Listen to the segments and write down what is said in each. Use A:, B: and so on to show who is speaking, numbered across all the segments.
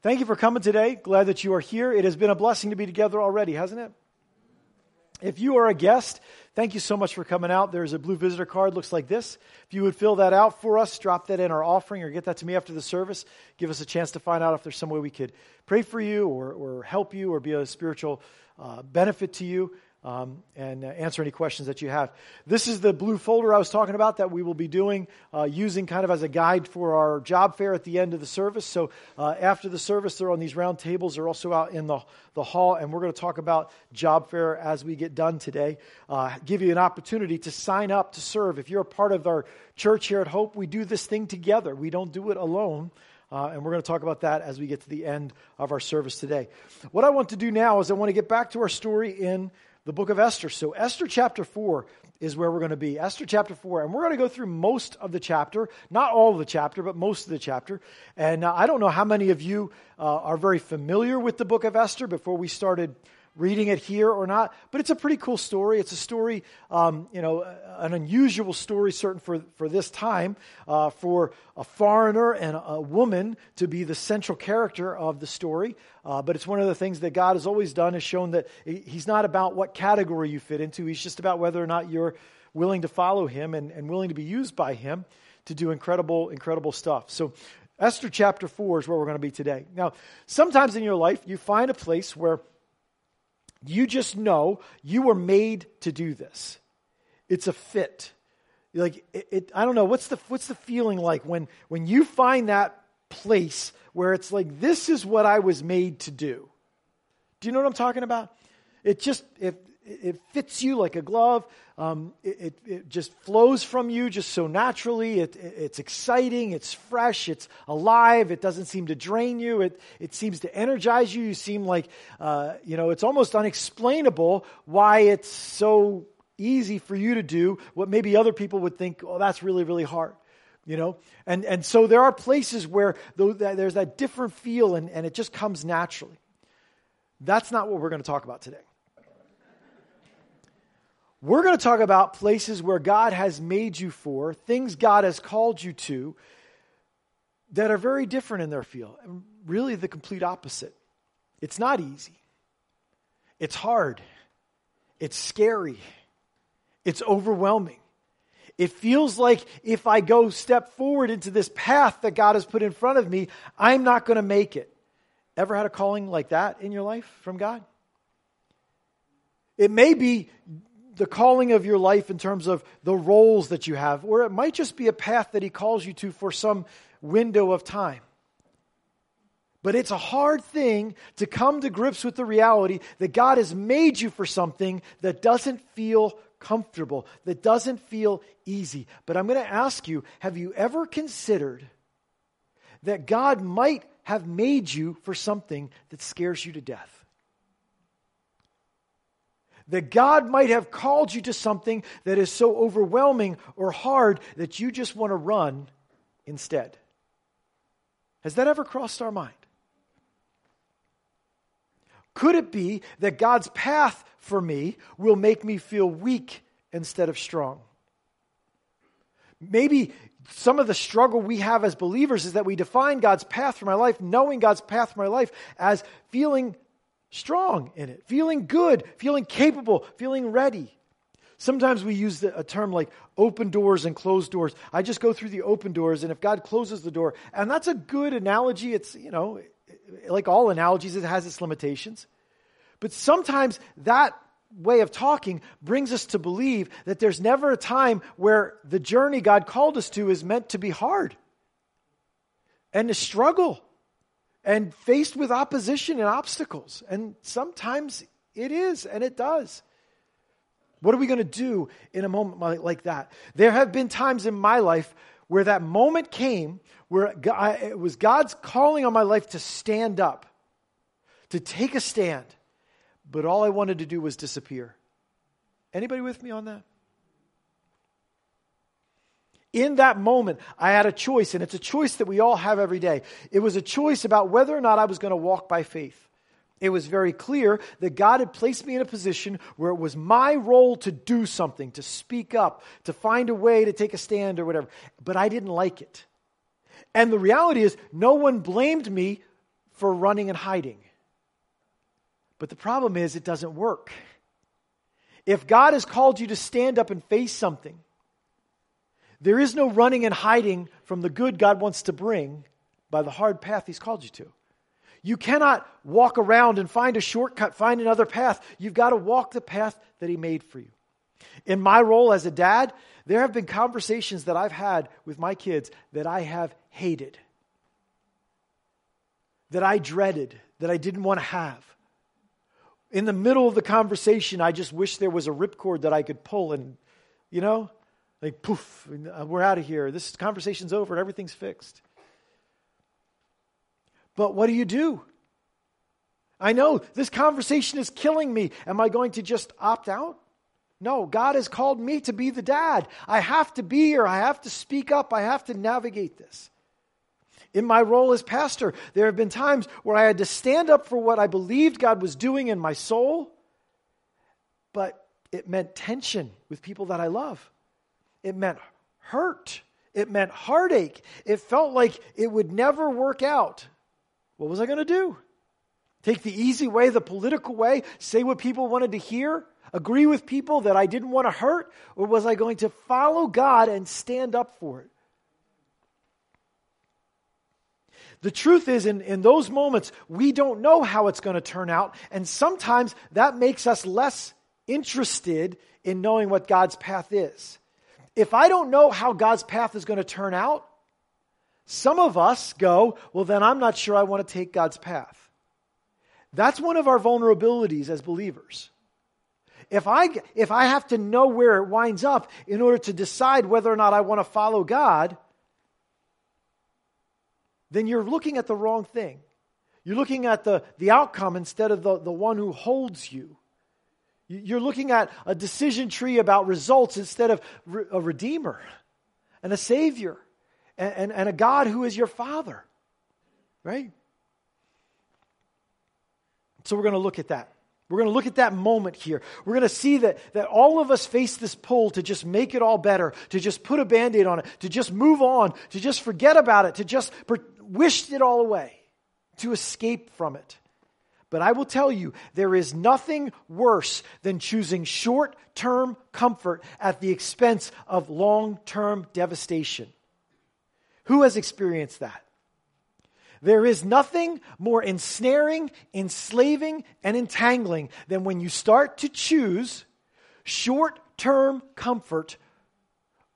A: Thank you for coming today. Glad that you are here. It has been a blessing to be together already, hasn't it? If you are a guest, thank you so much for coming out. There's a blue visitor card, looks like this. If you would fill that out for us, drop that in our offering or get that to me after the service, give us a chance to find out if there's some way we could pray for you or, or help you or be a spiritual uh, benefit to you um, and uh, answer any questions that you have. This is the blue folder I was talking about that we will be doing, uh, using kind of as a guide for our job fair at the end of the service. So uh, after the service, they're on these round tables. They're also out in the, the hall, and we're going to talk about job fair as we get done today. Uh, give you an opportunity to sign up to serve. If you're a part of our church here at Hope, we do this thing together. We don't do it alone. Uh, and we're going to talk about that as we get to the end of our service today. What I want to do now is I want to get back to our story in the book of Esther. So, Esther chapter 4 is where we're going to be. Esther chapter 4. And we're going to go through most of the chapter, not all of the chapter, but most of the chapter. And uh, I don't know how many of you uh, are very familiar with the book of Esther before we started reading it here or not, but it's a pretty cool story. It's a story, um, you know, an unusual story, certain for, for this time, uh, for a foreigner and a woman to be the central character of the story. Uh, but it's one of the things that God has always done, has shown that He's not about what category you fit into, He's just about whether or not you're willing to follow Him and, and willing to be used by Him to do incredible, incredible stuff. So, Esther chapter 4 is where we're going to be today. Now, sometimes in your life, you find a place where you just know you were made to do this. It's a fit. Like it, it, I don't know what's the what's the feeling like when when you find that place where it's like this is what I was made to do. Do you know what I'm talking about? It just it it fits you like a glove. Um, it, it, it, just flows from you just so naturally. It, it's exciting. It's fresh. It's alive. It doesn't seem to drain you. It, it seems to energize you. You seem like, uh, you know, it's almost unexplainable why it's so easy for you to do what maybe other people would think, oh, that's really, really hard you know and and so there are places where there's that different feel and, and it just comes naturally that's not what we're going to talk about today we're going to talk about places where God has made you for, things God has called you to, that are very different in their field. And really, the complete opposite. It's not easy, it's hard, it's scary, it's overwhelming. It feels like if I go step forward into this path that God has put in front of me, I'm not going to make it. Ever had a calling like that in your life from God? It may be the calling of your life in terms of the roles that you have, or it might just be a path that He calls you to for some window of time. But it's a hard thing to come to grips with the reality that God has made you for something that doesn't feel comfortable, that doesn't feel easy. But I'm going to ask you have you ever considered that God might have made you for something that scares you to death? That God might have called you to something that is so overwhelming or hard that you just want to run instead. Has that ever crossed our mind? Could it be that God's path for me will make me feel weak instead of strong? Maybe some of the struggle we have as believers is that we define God's path for my life, knowing God's path for my life, as feeling strong in it, feeling good, feeling capable, feeling ready. Sometimes we use a term like open doors and closed doors. I just go through the open doors, and if God closes the door, and that's a good analogy. It's, you know, like all analogies, it has its limitations. But sometimes that way of talking brings us to believe that there's never a time where the journey God called us to is meant to be hard and to struggle and faced with opposition and obstacles. And sometimes it is, and it does. What are we going to do in a moment like that? There have been times in my life where that moment came where it was God's calling on my life to stand up, to take a stand, but all I wanted to do was disappear. Anybody with me on that? In that moment, I had a choice, and it's a choice that we all have every day. It was a choice about whether or not I was going to walk by faith. It was very clear that God had placed me in a position where it was my role to do something, to speak up, to find a way to take a stand or whatever. But I didn't like it. And the reality is, no one blamed me for running and hiding. But the problem is, it doesn't work. If God has called you to stand up and face something, there is no running and hiding from the good God wants to bring by the hard path He's called you to. You cannot walk around and find a shortcut, find another path. You've got to walk the path that He made for you. In my role as a dad, there have been conversations that I've had with my kids that I have hated, that I dreaded, that I didn't want to have. In the middle of the conversation, I just wish there was a ripcord that I could pull and, you know, like poof, we're out of here. This conversation's over everything's fixed. But what do you do? I know this conversation is killing me. Am I going to just opt out? No, God has called me to be the dad. I have to be here. I have to speak up. I have to navigate this. In my role as pastor, there have been times where I had to stand up for what I believed God was doing in my soul, but it meant tension with people that I love. It meant hurt. It meant heartache. It felt like it would never work out. What was I going to do? Take the easy way, the political way, say what people wanted to hear, agree with people that I didn't want to hurt, or was I going to follow God and stand up for it? The truth is, in, in those moments, we don't know how it's going to turn out, and sometimes that makes us less interested in knowing what God's path is. If I don't know how God's path is going to turn out, some of us go, well, then I'm not sure I want to take God's path. That's one of our vulnerabilities as believers. If I, if I have to know where it winds up in order to decide whether or not I want to follow God, then you're looking at the wrong thing. You're looking at the, the outcome instead of the, the one who holds you. You're looking at a decision tree about results instead of a redeemer and a savior and, and, and a God who is your Father. Right? So we're going to look at that. We're going to look at that moment here. We're going to see that, that all of us face this pull to just make it all better, to just put a band aid on it, to just move on, to just forget about it, to just wish it all away, to escape from it. But I will tell you, there is nothing worse than choosing short term comfort at the expense of long term devastation. Who has experienced that? There is nothing more ensnaring, enslaving, and entangling than when you start to choose short term comfort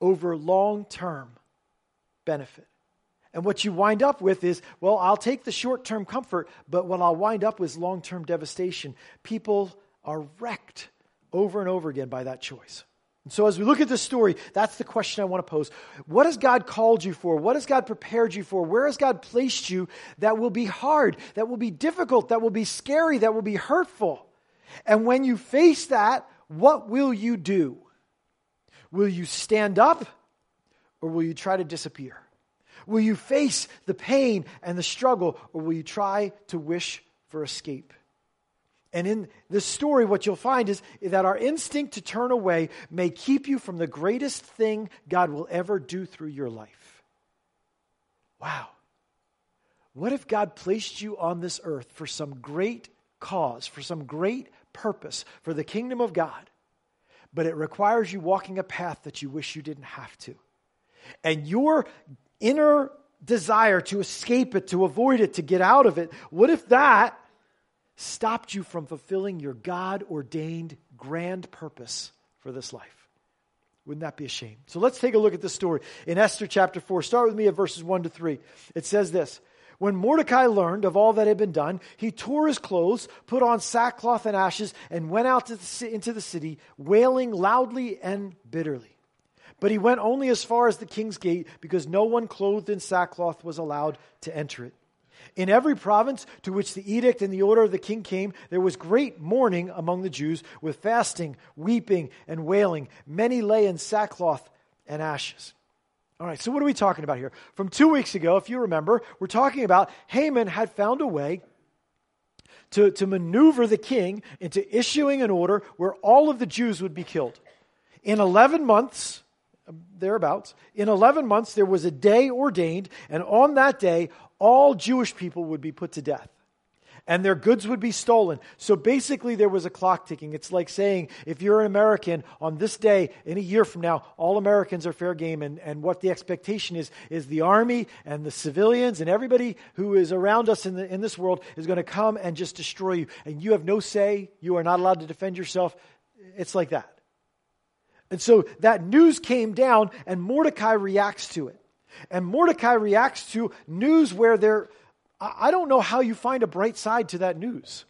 A: over long term benefit. And what you wind up with is, well, I'll take the short term comfort, but what I'll wind up with is long term devastation. People are wrecked over and over again by that choice. And so, as we look at this story, that's the question I want to pose. What has God called you for? What has God prepared you for? Where has God placed you that will be hard, that will be difficult, that will be scary, that will be hurtful? And when you face that, what will you do? Will you stand up or will you try to disappear? Will you face the pain and the struggle or will you try to wish for escape? And in this story, what you'll find is that our instinct to turn away may keep you from the greatest thing God will ever do through your life. Wow. What if God placed you on this earth for some great cause, for some great purpose, for the kingdom of God, but it requires you walking a path that you wish you didn't have to? And your inner desire to escape it, to avoid it, to get out of it, what if that stopped you from fulfilling your God ordained grand purpose for this life. Wouldn't that be a shame? So let's take a look at this story in Esther chapter 4. Start with me at verses 1 to 3. It says this When Mordecai learned of all that had been done, he tore his clothes, put on sackcloth and ashes, and went out the, into the city, wailing loudly and bitterly. But he went only as far as the king's gate, because no one clothed in sackcloth was allowed to enter it. In every province to which the edict and the order of the king came, there was great mourning among the Jews, with fasting, weeping, and wailing. Many lay in sackcloth and ashes. All right, so what are we talking about here? From two weeks ago, if you remember, we're talking about Haman had found a way to, to maneuver the king into issuing an order where all of the Jews would be killed. In 11 months, thereabouts, in 11 months, there was a day ordained, and on that day, all Jewish people would be put to death. and their goods would be stolen. So basically, there was a clock ticking. It's like saying, if you're an American on this day, in a year from now, all Americans are fair game. And, and what the expectation is, is the army and the civilians and everybody who is around us in, the, in this world is going to come and just destroy you. And you have no say. You are not allowed to defend yourself. It's like that. And so that news came down, and Mordecai reacts to it. And Mordecai reacts to news where there I don't know how you find a bright side to that news.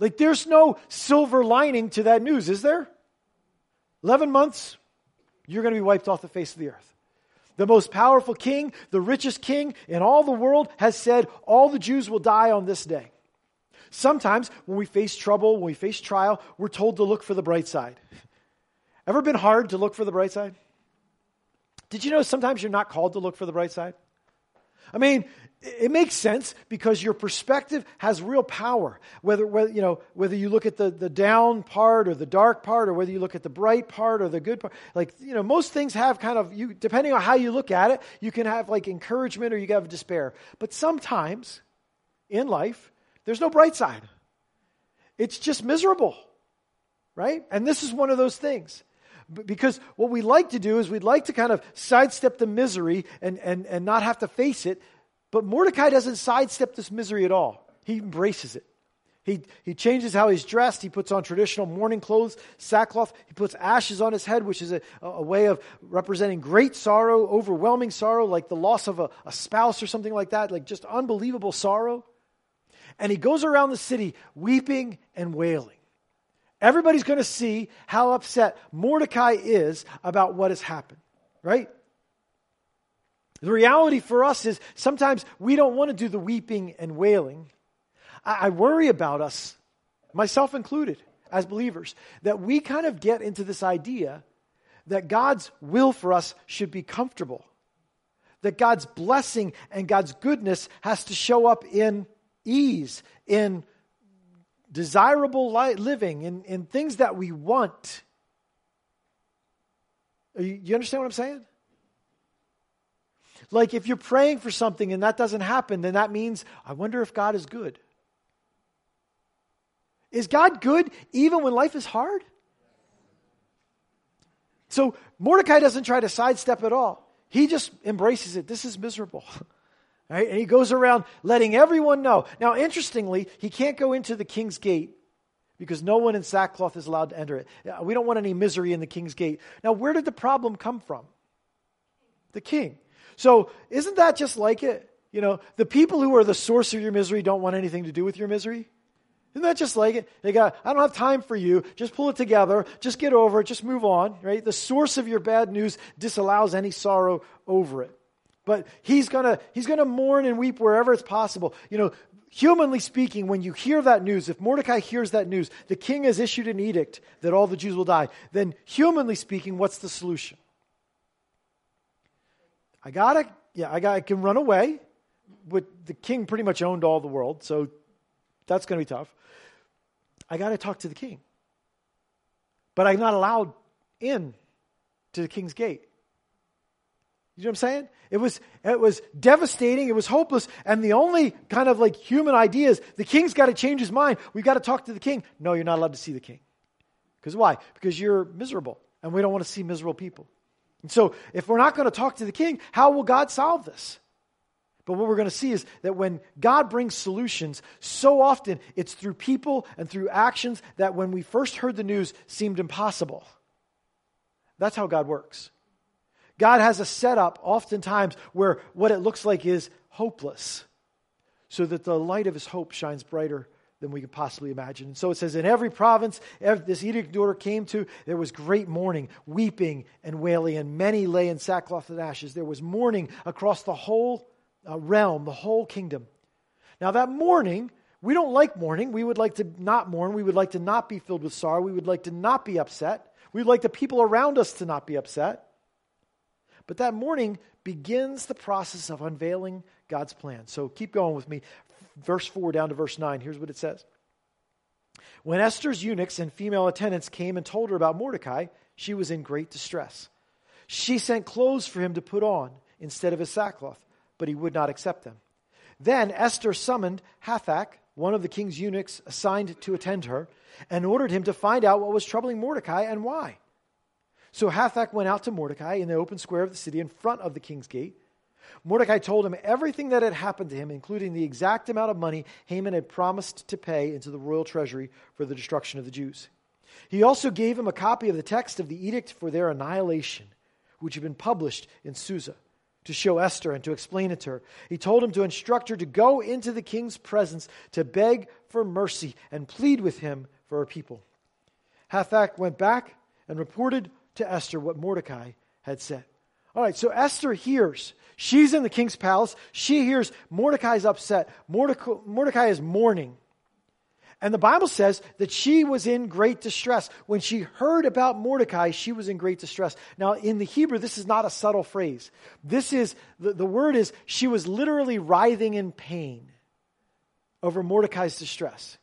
A: Like, there's no silver lining to that news, is there? 11 months, you're going to be wiped off the face of the earth. The most powerful king, the richest king in all the world, has said all the Jews will die on this day. Sometimes when we face trouble, when we face trial, we're told to look for the bright side. Ever been hard to look for the bright side? Did you know sometimes you're not called to look for the bright side? I mean, it makes sense because your perspective has real power. Whether, whether, you know, whether you look at the, the down part or the dark part, or whether you look at the bright part or the good part. Like, you know, most things have kind of, you, depending on how you look at it, you can have like encouragement or you can have despair. But sometimes in life, there's no bright side. It's just miserable, right? And this is one of those things because what we like to do is we'd like to kind of sidestep the misery and, and, and not have to face it but Mordecai doesn't sidestep this misery at all. He embraces it. He, he changes how he's dressed. He puts on traditional mourning clothes, sackcloth. He puts ashes on his head, which is a, a way of representing great sorrow, overwhelming sorrow, like the loss of a, a spouse or something like that, like just unbelievable sorrow. And he goes around the city weeping and wailing. Everybody's going to see how upset Mordecai is about what has happened, right? The reality for us is sometimes we don't want to do the weeping and wailing. I, I worry about us, myself included, as believers, that we kind of get into this idea that God's will for us should be comfortable, that God's blessing and God's goodness has to show up in ease, in desirable living, and, in things that we want. You, you understand what I'm saying? Like if you're praying for something and that doesn't happen, then that means, I wonder if God is good. Is God good even when life is hard? So Mordecai doesn't try to sidestep at all. He just embraces it. This is miserable. Right? And he goes around letting everyone know. Now, interestingly, he can't go into the king's gate because no one in sackcloth is allowed to enter it. We don't want any misery in the king's gate. Now, where did the problem come from? The king. So, isn't that just like it? You know, the people who are the source of your misery don't want anything to do with your misery. Isn't that just like it? They got, I don't have time for you. Just pull it together. Just get over it. Just move on, right? The source of your bad news disallows any sorrow over it. But he's gonna, he's gonna mourn and weep wherever it's possible. You know, humanly speaking, when you hear that news, if Mordecai hears that news, the king has issued an edict that all the Jews will die, then humanly speaking, what's the solution? I gotta, yeah, I got, I can run away. But the king pretty much owned all the world, so that's to be tough. I got to talk to the king, but I'm not allowed in to the king's gate. You know what I'm saying? It was, it was devastating. It was hopeless. And the only kind of like human idea is the king's got to change his mind. We've got to talk to the king. No, you're not allowed to see the king. Because why? Because you're miserable. And we don't want to see miserable people. And so, if we're not going to talk to the king, how will God solve this? But what we're going to see is that when God brings solutions, so often it's through people and through actions that when we first heard the news seemed impossible. That's how God works. God has a setup oftentimes where what it looks like is hopeless, so that the light of his hope shines brighter than we could possibly imagine. And so it says, in every province every, this edict order came to, there was great mourning, weeping and wailing, and many lay in sackcloth and ashes. There was mourning across the whole uh, realm, the whole kingdom. Now, that mourning, we don't like mourning. We would like to not mourn. We would like to not be filled with sorrow. We would like to not be upset. We'd like the people around us to not be upset. But that mourning begins the process of unveiling God's plan. So keep going with me verse 4 down to verse 9. Here's what it says When Esther's eunuchs and female attendants came and told her about Mordecai, she was in great distress. She sent clothes for him to put on instead of his sackcloth, but he would not accept them. Then Esther summoned Hathach, one of the king's eunuchs assigned to attend her, and ordered him to find out what was troubling Mordecai and why. So Hathach went out to Mordecai in the open square of the city in front of the king's gate. Mordecai told him everything that had happened to him, including the exact amount of money Haman had promised to pay into the royal treasury for the destruction of the Jews. He also gave him a copy of the text of the edict for their annihilation, which had been published in Susa, to show Esther and to explain it to her. He told him to instruct her to go into the king's presence to beg for mercy and plead with him for her people. Hathach went back and reported to Esther what Mordecai had said. All right, so Esther hears. She's in the king's palace. She hears Mordecai's upset. Mordecai, Mordecai is mourning. And the Bible says that she was in great distress. When she heard about Mordecai, she was in great distress. Now, in the Hebrew, this is not a subtle phrase. This is, the, the word is, she was literally writhing in pain over Mordecai's distress.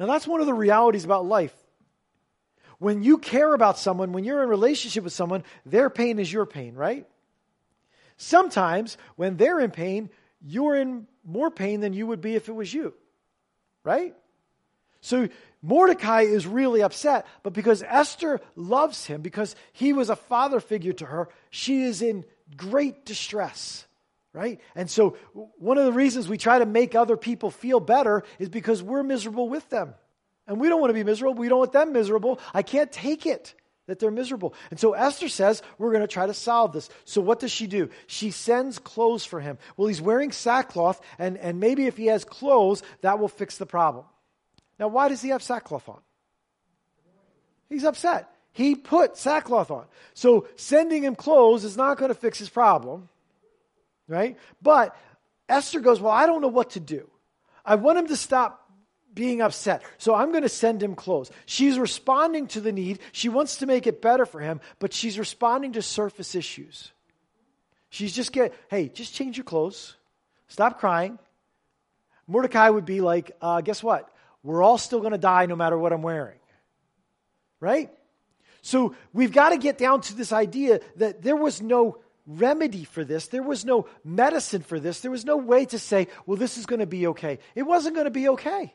A: Now, that's one of the realities about life. When you care about someone, when you're in relationship with someone, their pain is your pain, right? Sometimes, when they're in pain, you're in more pain than you would be if it was you right? So Mordecai is really upset, but because Esther loves him, because he was a father figure to her, she is in great distress, right? And so one of the reasons we try to make other people feel better is because we're miserable with them. And we don't want to be miserable. We don't want them miserable. I can't take it that they're miserable. And so Esther says, We're going to try to solve this. So what does she do? She sends clothes for him. Well, he's wearing sackcloth, and, and maybe if he has clothes, that will fix the problem. Now, why does he have sackcloth on? He's upset. He put sackcloth on. So sending him clothes is not going to fix his problem, right? But Esther goes, Well, I don't know what to do. I want him to stop being upset. So I'm going to send him clothes. She's responding to the need. She wants to make it better for him, but she's responding to surface issues. She's just get, hey, just change your clothes. Stop crying. Mordecai would be like, uh, guess what? We're all still going to die no matter what I'm wearing. Right? So we've got to get down to this idea that there was no remedy for this. There was no medicine for this. There was no way to say, well, this is going to be okay. It wasn't going to be okay.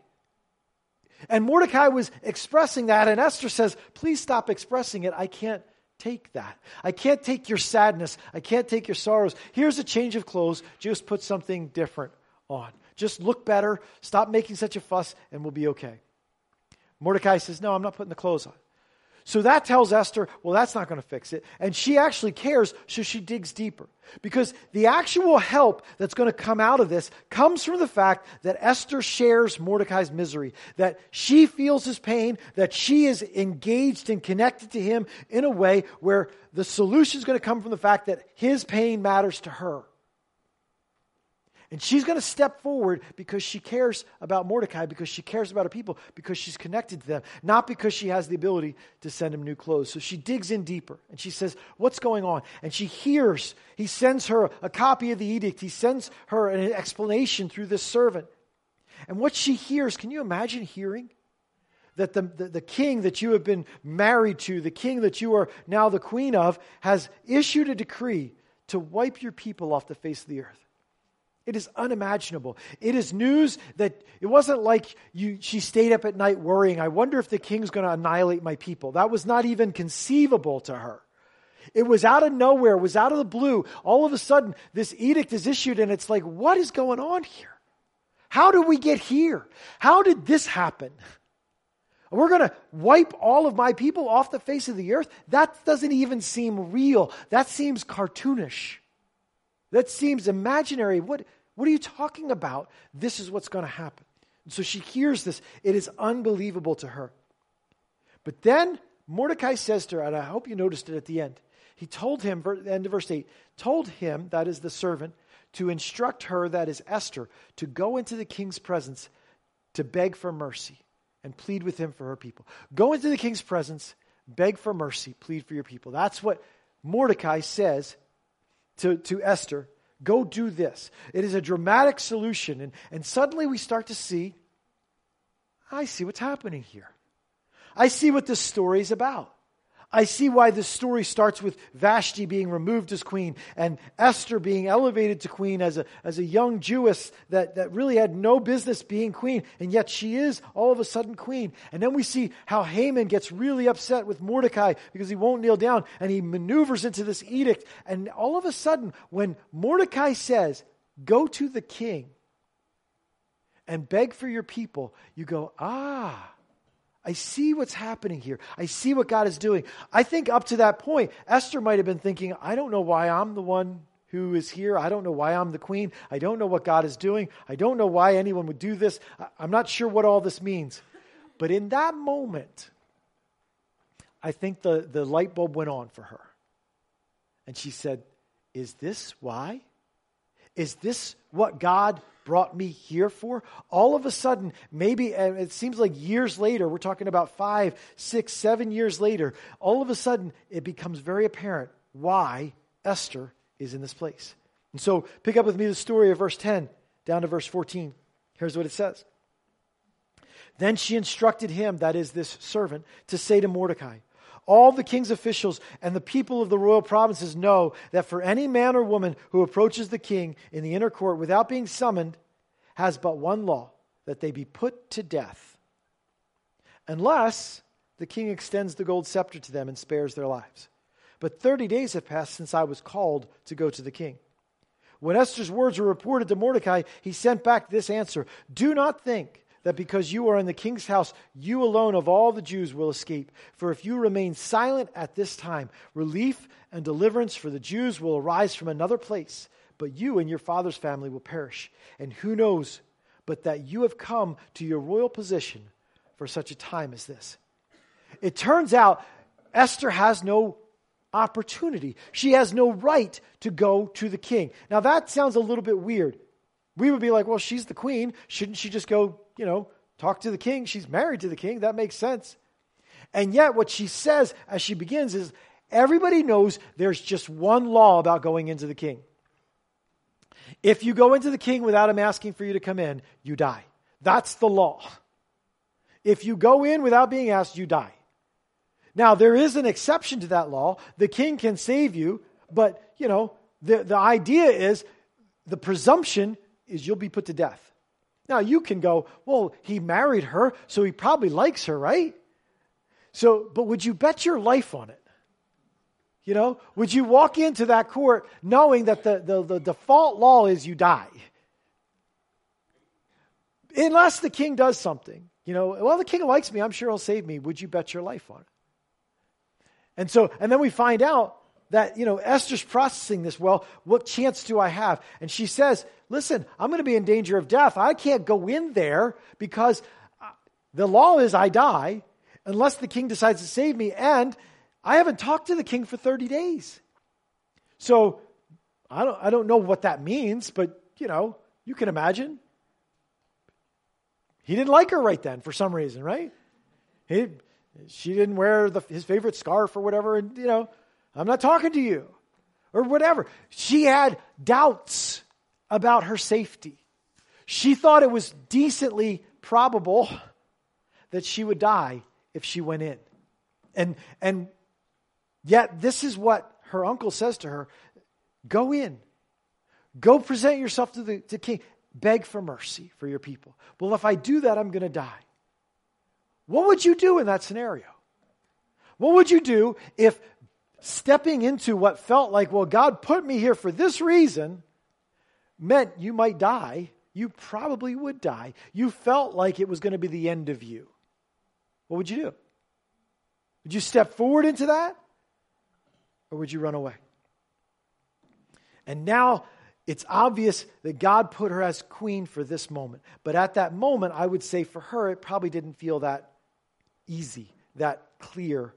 A: And Mordecai was expressing that, and Esther says, Please stop expressing it. I can't take that. I can't take your sadness. I can't take your sorrows. Here's a change of clothes. Just put something different on. Just look better. Stop making such a fuss, and we'll be okay. Mordecai says, No, I'm not putting the clothes on. So that tells Esther, well, that's not going to fix it. And she actually cares, so she digs deeper. Because the actual help that's going to come out of this comes from the fact that Esther shares Mordecai's misery, that she feels his pain, that she is engaged and connected to him in a way where the solution is going to come from the fact that his pain matters to her. And she's going to step forward because she cares about Mordecai, because she cares about her people, because she's connected to them, not because she has the ability to send him new clothes. So she digs in deeper and she says, What's going on? And she hears, he sends her a copy of the edict, he sends her an explanation through this servant. And what she hears, can you imagine hearing? That the, the, the king that you have been married to, the king that you are now the queen of, has issued a decree to wipe your people off the face of the earth. It is unimaginable. It is news that it wasn't like you, she stayed up at night worrying, I wonder if the king's going to annihilate my people. That was not even conceivable to her. It was out of nowhere, it was out of the blue. All of a sudden, this edict is issued, and it's like, what is going on here? How did we get here? How did this happen? We're going to wipe all of my people off the face of the earth? That doesn't even seem real. That seems cartoonish. That seems imaginary. What, what are you talking about? This is what's going to happen. And so she hears this. It is unbelievable to her. But then Mordecai says to her, and I hope you noticed it at the end. He told him, end of verse 8, told him, that is the servant, to instruct her, that is Esther, to go into the king's presence to beg for mercy and plead with him for her people. Go into the king's presence, beg for mercy, plead for your people. That's what Mordecai says to, to Esther Go do this. It is a dramatic solution. And, and suddenly we start to see I see what's happening here. I see what this story is about. I see why this story starts with Vashti being removed as queen and Esther being elevated to queen as a, as a young Jewess that, that really had no business being queen, and yet she is all of a sudden queen. And then we see how Haman gets really upset with Mordecai because he won't kneel down, and he maneuvers into this edict. And all of a sudden, when Mordecai says, Go to the king and beg for your people, you go, Ah I see what's happening here. I see what God is doing. I think up to that point, Esther might have been thinking, I don't know why I'm the one who is here. I don't know why I'm the queen. I don't know what God is doing. I don't know why anyone would do this. I'm not sure what all this means. But in that moment, I think the, the light bulb went on for her. And she said, Is this why? Is this what God brought me here for? All of a sudden, maybe uh, it seems like years later, we're talking about five, six, seven years later, all of a sudden it becomes very apparent why Esther is in this place. And so pick up with me the story of verse 10 down to verse 14. Here's what it says. Then she instructed him, that is, this servant, to say to Mordecai, all the king's officials and the people of the royal provinces know that for any man or woman who approaches the king in the inner court without being summoned has but one law that they be put to death, unless the king extends the gold scepter to them and spares their lives. But 30 days have passed since I was called to go to the king. When Esther's words were reported to Mordecai, he sent back this answer Do not think that because you are in the king's house, you alone of all the Jews will escape. For if you remain silent at this time, relief and deliverance for the Jews will arise from another place, but you and your father's family will perish. And who knows but that you have come to your royal position for such a time as this? It turns out Esther has no opportunity. She has no right to go to the king. Now, that sounds a little bit weird. We would be like, well, she's the queen. Shouldn't she just go you know, talk to the king. She's married to the king. That makes sense. And yet, what she says as she begins is everybody knows there's just one law about going into the king. If you go into the king without him asking for you to come in, you die. That's the law. If you go in without being asked, you die. Now, there is an exception to that law. The king can save you, but, you know, the, the idea is the presumption is you'll be put to death. Now you can go, well, he married her, so he probably likes her, right? So, but would you bet your life on it? You know, would you walk into that court knowing that the, the, the default law is you die? Unless the king does something. You know, well, the king likes me, I'm sure he'll save me. Would you bet your life on it? And so, and then we find out that, you know, Esther's processing this. Well, what chance do I have? And she says, listen, I'm going to be in danger of death. I can't go in there because uh, the law is I die unless the king decides to save me. And I haven't talked to the king for 30 days. So I don't, I don't know what that means, but, you know, you can imagine. He didn't like her right then for some reason, right? He, she didn't wear the, his favorite scarf or whatever, and, you know, I'm not talking to you, or whatever. She had doubts about her safety. She thought it was decently probable that she would die if she went in. And, and yet, this is what her uncle says to her go in, go present yourself to the to king, beg for mercy for your people. Well, if I do that, I'm going to die. What would you do in that scenario? What would you do if stepping into what felt like, well, God put me here for this reason, meant you might die. You probably would die. You felt like it was going to be the end of you. What would you do? Would you step forward into that? Or would you run away? And now it's obvious that God put her as queen for this moment. But at that moment, I would say for her, it probably didn't feel that easy, that clear,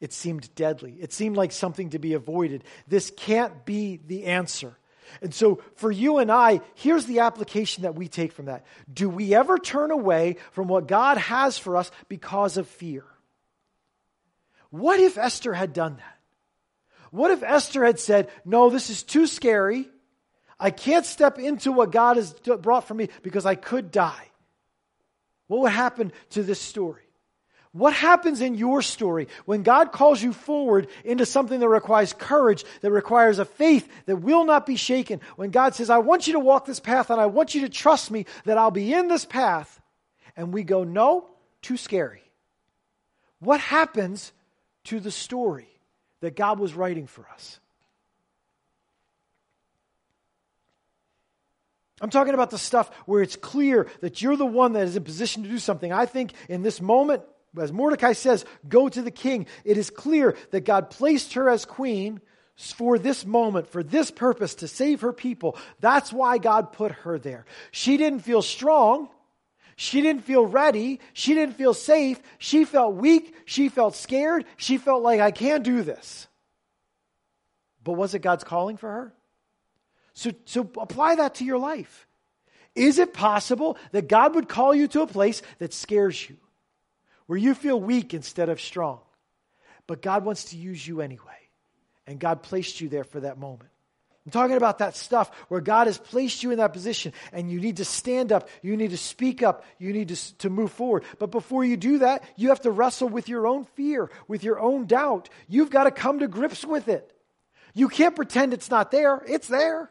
A: it seemed deadly. It seemed like something to be avoided. This can't be the answer. And so, for you and I, here's the application that we take from that. Do we ever turn away from what God has for us because of fear? What if Esther had done that? What if Esther had said, No, this is too scary. I can't step into what God has brought for me because I could die? What would happen to this story? What happens in your story when God calls you forward into something that requires courage, that requires a faith that will not be shaken? When God says, I want you to walk this path and I want you to trust me that I'll be in this path. And we go, no, too scary. What happens to the story that God was writing for us? I'm talking about the stuff where it's clear that you're the one that is in position to do something. I think in this moment, as Mordecai says, go to the king. It is clear that God placed her as queen for this moment, for this purpose, to save her people. That's why God put her there. She didn't feel strong. She didn't feel ready. She didn't feel safe. She felt weak. She felt scared. She felt like, I can't do this. But was it God's calling for her? So, so apply that to your life. Is it possible that God would call you to a place that scares you? Where you feel weak instead of strong. But God wants to use you anyway. And God placed you there for that moment. I'm talking about that stuff where God has placed you in that position and you need to stand up, you need to speak up, you need to, to move forward. But before you do that, you have to wrestle with your own fear, with your own doubt. You've got to come to grips with it. You can't pretend it's not there, it's there.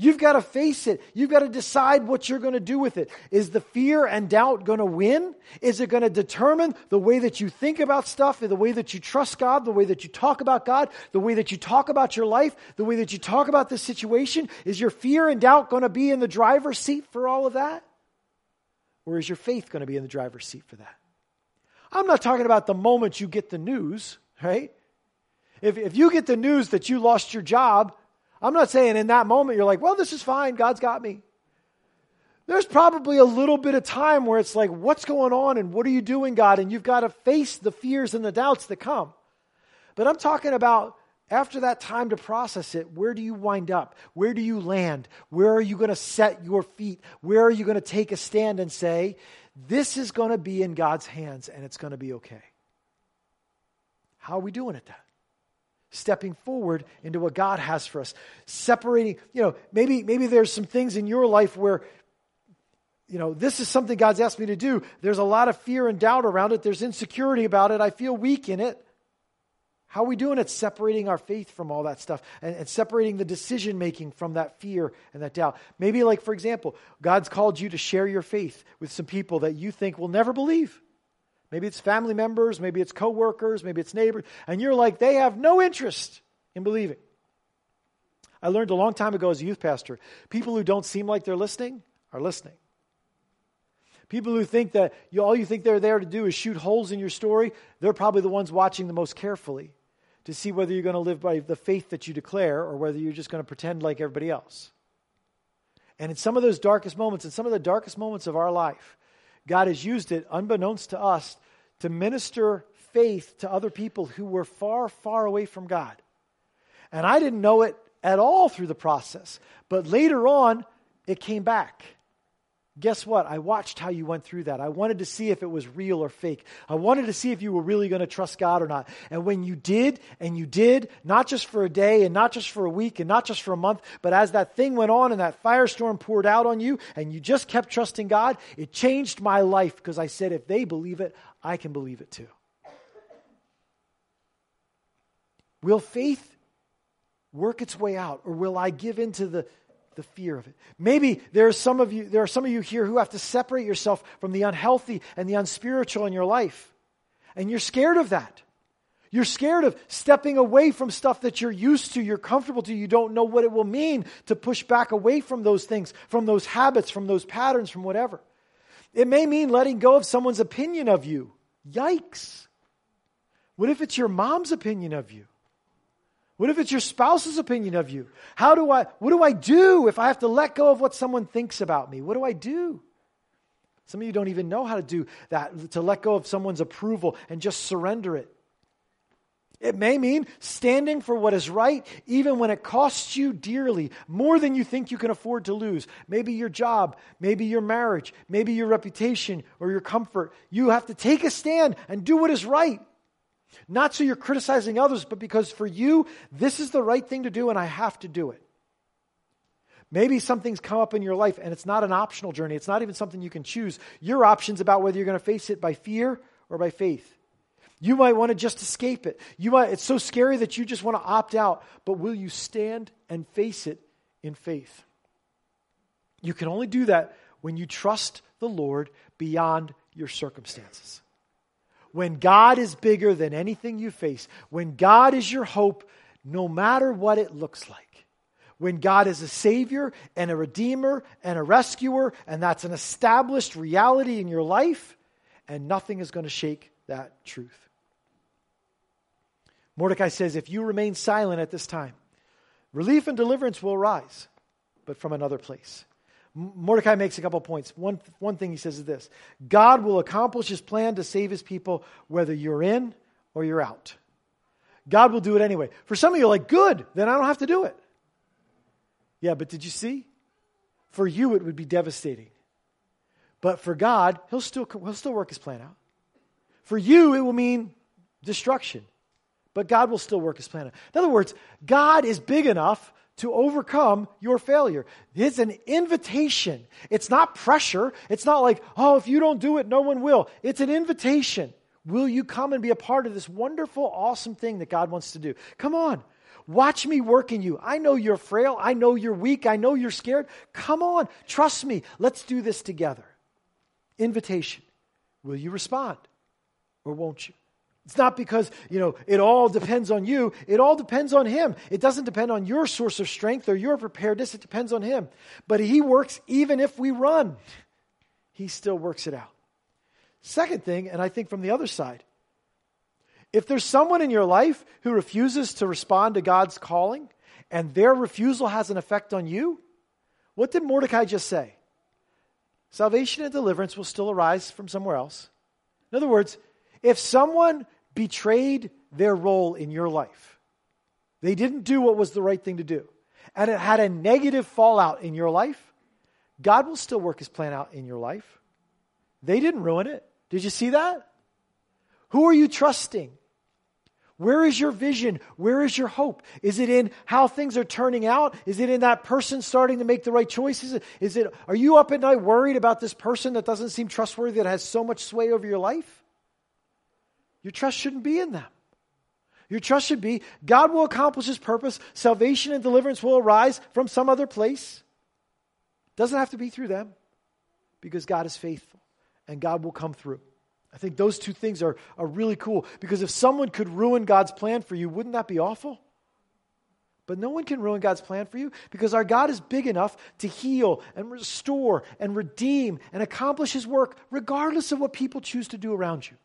A: You've got to face it. You've got to decide what you're going to do with it. Is the fear and doubt going to win? Is it going to determine the way that you think about stuff, the way that you trust God, the way that you talk about God, the way that you talk about your life, the way that you talk about this situation? Is your fear and doubt going to be in the driver's seat for all of that? Or is your faith going to be in the driver's seat for that? I'm not talking about the moment you get the news, right? If, if you get the news that you lost your job, I'm not saying in that moment you're like, well, this is fine. God's got me. There's probably a little bit of time where it's like, what's going on and what are you doing, God? And you've got to face the fears and the doubts that come. But I'm talking about after that time to process it, where do you wind up? Where do you land? Where are you going to set your feet? Where are you going to take a stand and say, this is going to be in God's hands and it's going to be okay? How are we doing at that? Stepping forward into what God has for us. Separating, you know, maybe maybe there's some things in your life where you know, this is something God's asked me to do. There's a lot of fear and doubt around it. There's insecurity about it. I feel weak in it. How are we doing at separating our faith from all that stuff and, and separating the decision making from that fear and that doubt? Maybe, like, for example, God's called you to share your faith with some people that you think will never believe. Maybe it's family members, maybe it's coworkers, maybe it's neighbors, and you're like, they have no interest in believing. I learned a long time ago as a youth pastor people who don't seem like they're listening are listening. People who think that you, all you think they're there to do is shoot holes in your story, they're probably the ones watching the most carefully to see whether you're going to live by the faith that you declare or whether you're just going to pretend like everybody else. And in some of those darkest moments, in some of the darkest moments of our life, God has used it, unbeknownst to us, to minister faith to other people who were far, far away from God. And I didn't know it at all through the process. But later on, it came back. Guess what? I watched how you went through that. I wanted to see if it was real or fake. I wanted to see if you were really going to trust God or not. And when you did, and you did, not just for a day and not just for a week and not just for a month, but as that thing went on and that firestorm poured out on you and you just kept trusting God, it changed my life because I said, if they believe it, I can believe it too. Will faith work its way out or will I give into the the fear of it. Maybe there are some of you there are some of you here who have to separate yourself from the unhealthy and the unspiritual in your life. And you're scared of that. You're scared of stepping away from stuff that you're used to, you're comfortable to, you don't know what it will mean to push back away from those things, from those habits, from those patterns, from whatever. It may mean letting go of someone's opinion of you. Yikes. What if it's your mom's opinion of you? What if it's your spouse's opinion of you? How do I, what do I do if I have to let go of what someone thinks about me? What do I do? Some of you don't even know how to do that, to let go of someone's approval and just surrender it. It may mean standing for what is right, even when it costs you dearly, more than you think you can afford to lose. Maybe your job, maybe your marriage, maybe your reputation or your comfort. You have to take a stand and do what is right, not so you're criticizing others, but because for you, this is the right thing to do and I have to do it. Maybe something's come up in your life and it's not an optional journey. It's not even something you can choose. Your option's about whether you're going to face it by fear or by faith. You might want to just escape it. You might, it's so scary that you just want to opt out, but will you stand and face it in faith? You can only do that when you trust the Lord beyond your circumstances. When God is bigger than anything you face, when God is your hope, no matter what it looks like. When God is a Savior and a Redeemer and a Rescuer, and that's an established reality in your life, and nothing is going to shake that truth. Mordecai says, If you remain silent at this time, relief and deliverance will arise, but from another place. Mordecai makes a couple points. One, one thing he says is this God will accomplish his plan to save his people whether you're in or you're out. God will do it anyway. For some of you, like, good, then I don't have to do it. Yeah, but did you see? For you, it would be devastating. But for God, he'll still, he'll still work his plan out. For you, it will mean destruction but God will still work his plan. Out. In other words, God is big enough to overcome your failure. It's an invitation. It's not pressure. It's not like, oh, if you don't do it, no one will. It's an invitation. Will you come and be a part of this wonderful, awesome thing that God wants to do? Come on. Watch me work in you. I know you're frail. I know you're weak. I know you're scared. Come on. Trust me. Let's do this together. Invitation. Will you respond or won't you? It's not because, you know, it all depends on you. It all depends on Him. It doesn't depend on your source of strength or your preparedness. It depends on Him. But He works even if we run, He still works it out. Second thing, and I think from the other side, if there's someone in your life who refuses to respond to God's calling and their refusal has an effect on you, what did Mordecai just say? Salvation and deliverance will still arise from somewhere else. In other words, if someone betrayed their role in your life. They didn't do what was the right thing to do. And it had a negative fallout in your life. God will still work his plan out in your life. They didn't ruin it. Did you see that? Who are you trusting? Where is your vision? Where is your hope? Is it in how things are turning out? Is it in that person starting to make the right choices? Is it are you up at night worried about this person that doesn't seem trustworthy that has so much sway over your life? Your trust shouldn't be in them. Your trust should be God will accomplish his purpose. Salvation and deliverance will arise from some other place. Doesn't have to be through them because God is faithful and God will come through. I think those two things are, are really cool because if someone could ruin God's plan for you, wouldn't that be awful? But no one can ruin God's plan for you because our God is big enough to heal and restore and redeem and accomplish his work regardless of what people choose to do around you.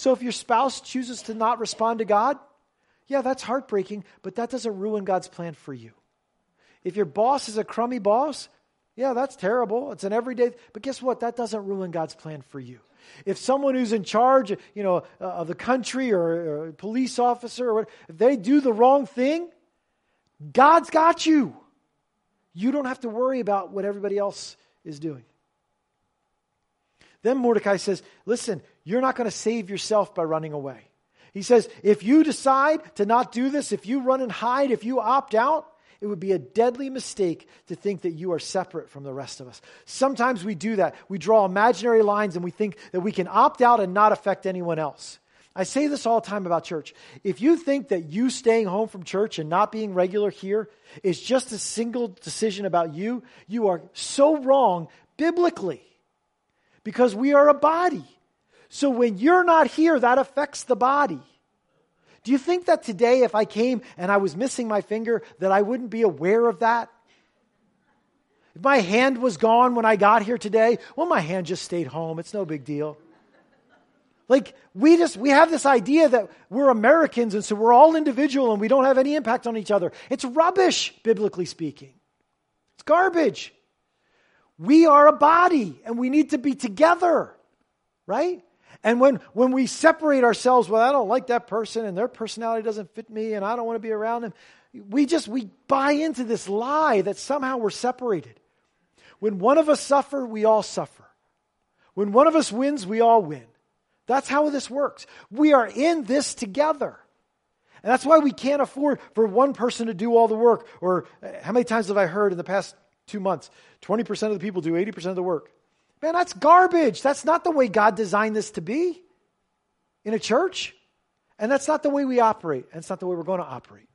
A: So if your spouse chooses to not respond to God, yeah, that's heartbreaking, but that doesn't ruin God's plan for you. If your boss is a crummy boss, yeah, that's terrible. It's an everyday, but guess what? That doesn't ruin God's plan for you. If someone who's in charge, you know, uh, of the country or, or a police officer or whatever, if they do the wrong thing, God's got you. You don't have to worry about what everybody else is doing. Then Mordecai says, Listen, you're not going to save yourself by running away. He says, if you decide to not do this, if you run and hide, if you opt out, it would be a deadly mistake to think that you are separate from the rest of us. Sometimes we do that. We draw imaginary lines and we think that we can opt out and not affect anyone else. I say this all the time about church. If you think that you staying home from church and not being regular here is just a single decision about you, you are so wrong biblically because we are a body. So when you're not here, that affects the body. Do you think that today, if I came and I was missing my finger, that I wouldn't be aware of that? If my hand was gone when I got here today, well, my hand just stayed home. It's no big deal. Like, we just, we have this idea that we're Americans and so we're all individual and we don't have any impact on each other. It's rubbish, biblically speaking. It's garbage. We are a body and we need to be together, right? And when, when we separate ourselves, well, I don't like that person and their personality doesn't fit me and I don't want to be around them, we just, we buy into this lie that somehow we're separated. When one of us suffer, we all suffer. When one of us wins, we all win. That's how this works. We are in this together. And that's why we can't afford for one person to do all the work. Or uh, how many times have I heard in the past two months? 20% of the people do 80% of the work. Man, that's garbage. That's not the way God designed this to be. in a church. And that's not the way we operate, and it's not the way we're going to operate.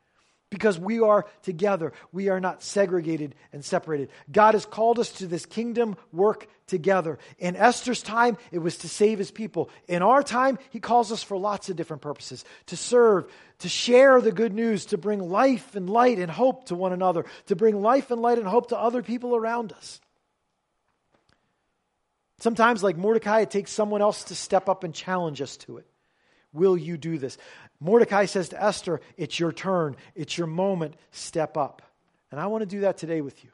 A: Because we are together. We are not segregated and separated. God has called us to this kingdom work together. In Esther's time, it was to save his people. In our time, he calls us for lots of different purposes to serve, to share the good news, to bring life and light and hope to one another, to bring life and light and hope to other people around us. Sometimes, like Mordecai, it takes someone else to step up and challenge us to it. Will you do this? Mordecai says to Esther, It's your turn, it's your moment, step up. And I want to do that today with you.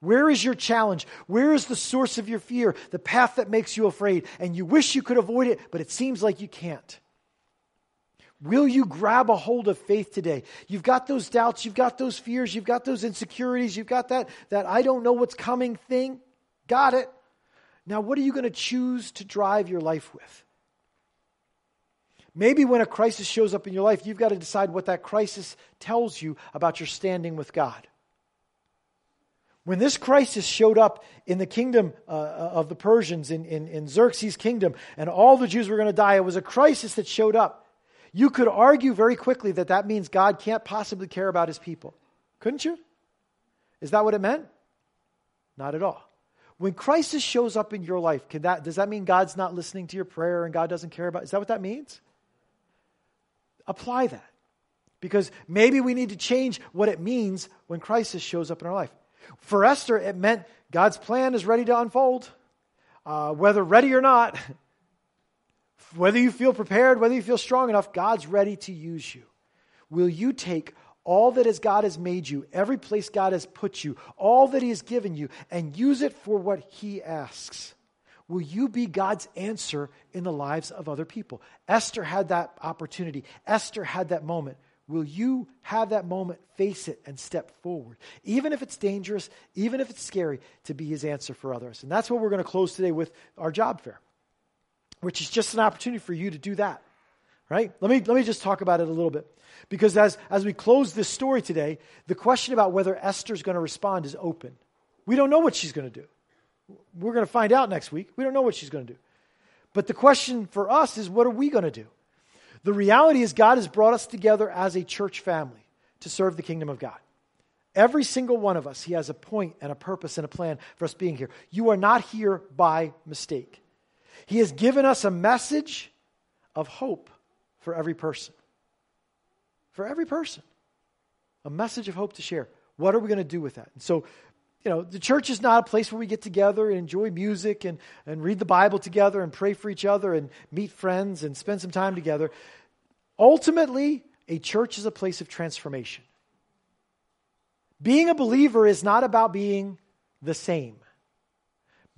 A: Where is your challenge? Where is the source of your fear? The path that makes you afraid, and you wish you could avoid it, but it seems like you can't. Will you grab a hold of faith today? You've got those doubts, you've got those fears, you've got those insecurities, you've got that, that I don't know what's coming thing. Got it. Now, what are you going to choose to drive your life with? Maybe when a crisis shows up in your life, you've got to decide what that crisis tells you about your standing with God. When this crisis showed up in the kingdom uh, uh of the Persians, in, in, in Xerxes' kingdom, and all the Jews were going to die, it was a crisis that showed up. You could argue very quickly that that means God can't possibly care about his people. Couldn't you? Is that what it meant? Not at all. When crisis shows up in your life, can that, does that mean God's not listening to your prayer and God doesn't care about? Is that what that means? apply that. Because maybe we need to change what it means when crisis shows up in our life. For Esther, it meant God's plan is ready to unfold. Uh, whether ready or not, whether you feel prepared, whether you feel strong enough, God's ready to use you. Will you take all that as God has made you, every place God has put you, all that He has given you, and use it for what He asks? Will you be God's answer in the lives of other people? Esther had that opportunity. Esther had that moment. Will you have that moment, face it, and step forward? Even if it's dangerous, even if it's scary, to be his answer for others. And that's what we're going to close today with our job fair, which is just an opportunity for you to do that. Right? Let me, let me just talk about it a little bit. Because as, as we close this story today, the question about whether Esther's going to respond is open. We don't know what she's going to do. We're going to find out next week. We don't know what she's going to do. But the question for us is what are we going to do? The reality is, God has brought us together as a church family to serve the kingdom of God. Every single one of us, He has a point and a purpose and a plan for us being here. You are not here by mistake. He has given us a message of hope for every person. For every person. A message of hope to share. What are we going to do with that? And so you know, the church is not a place where we get together and enjoy music and, and read the Bible together and pray for each other and meet friends and spend some time together. Ultimately, a church is a place of transformation. Being a believer is not about being the same.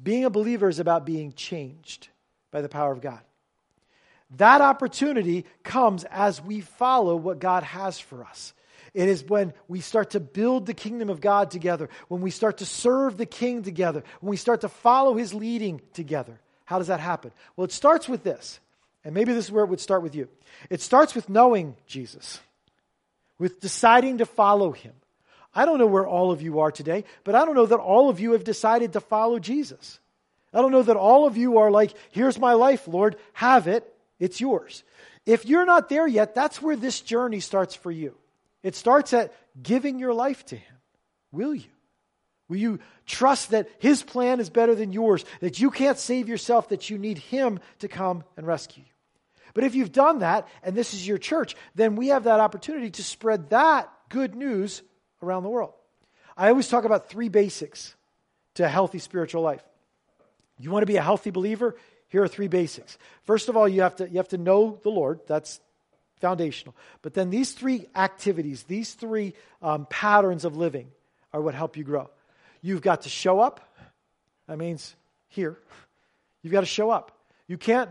A: Being a believer is about being changed by the power of God. That opportunity comes as we follow what God has for us. It is when we start to build the kingdom of God together, when we start to serve the king together, when we start to follow his leading together. How does that happen? Well, it starts with this. And maybe this is where it would start with you. It starts with knowing Jesus, with deciding to follow him. I don't know where all of you are today, but I don't know that all of you have decided to follow Jesus. I don't know that all of you are like, here's my life, Lord, have it, it's yours. If you're not there yet, that's where this journey starts for you. It starts at giving your life to Him. Will you? Will you trust that His plan is better than yours, that you can't save yourself, that you need Him to come and rescue you? But if you've done that, and this is your church, then we have that opportunity to spread that good news around the world. I always talk about three basics to a healthy spiritual life. You want to be a healthy believer? Here are three basics. First of all, you have to, you have to know the Lord. That's foundational. But then these three activities, these three um, patterns of living are what help you grow. You've got to show up. That means here. You've got to show up. You can't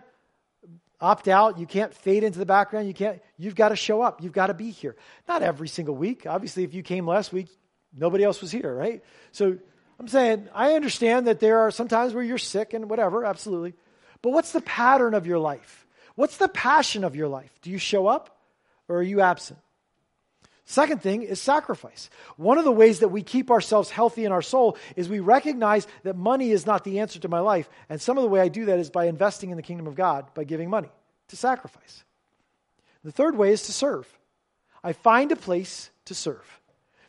A: opt out. You can't fade into the background. You can't, you've got to show up. You've got to be here. Not every single week. Obviously, if you came last week, nobody else was here, right? So I'm saying, I understand that there are some times where you're sick and whatever, absolutely. But what's the pattern of your life? What's the passion of your life? Do you show up or are you absent? Second thing is sacrifice. One of the ways that we keep ourselves healthy in our soul is we recognize that money is not the answer to my life. And some of the way I do that is by investing in the kingdom of God, by giving money. to sacrifice. The third way is to serve. I find a place to serve,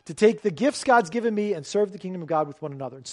A: to take the gifts God's given me and serve the kingdom of God with one another.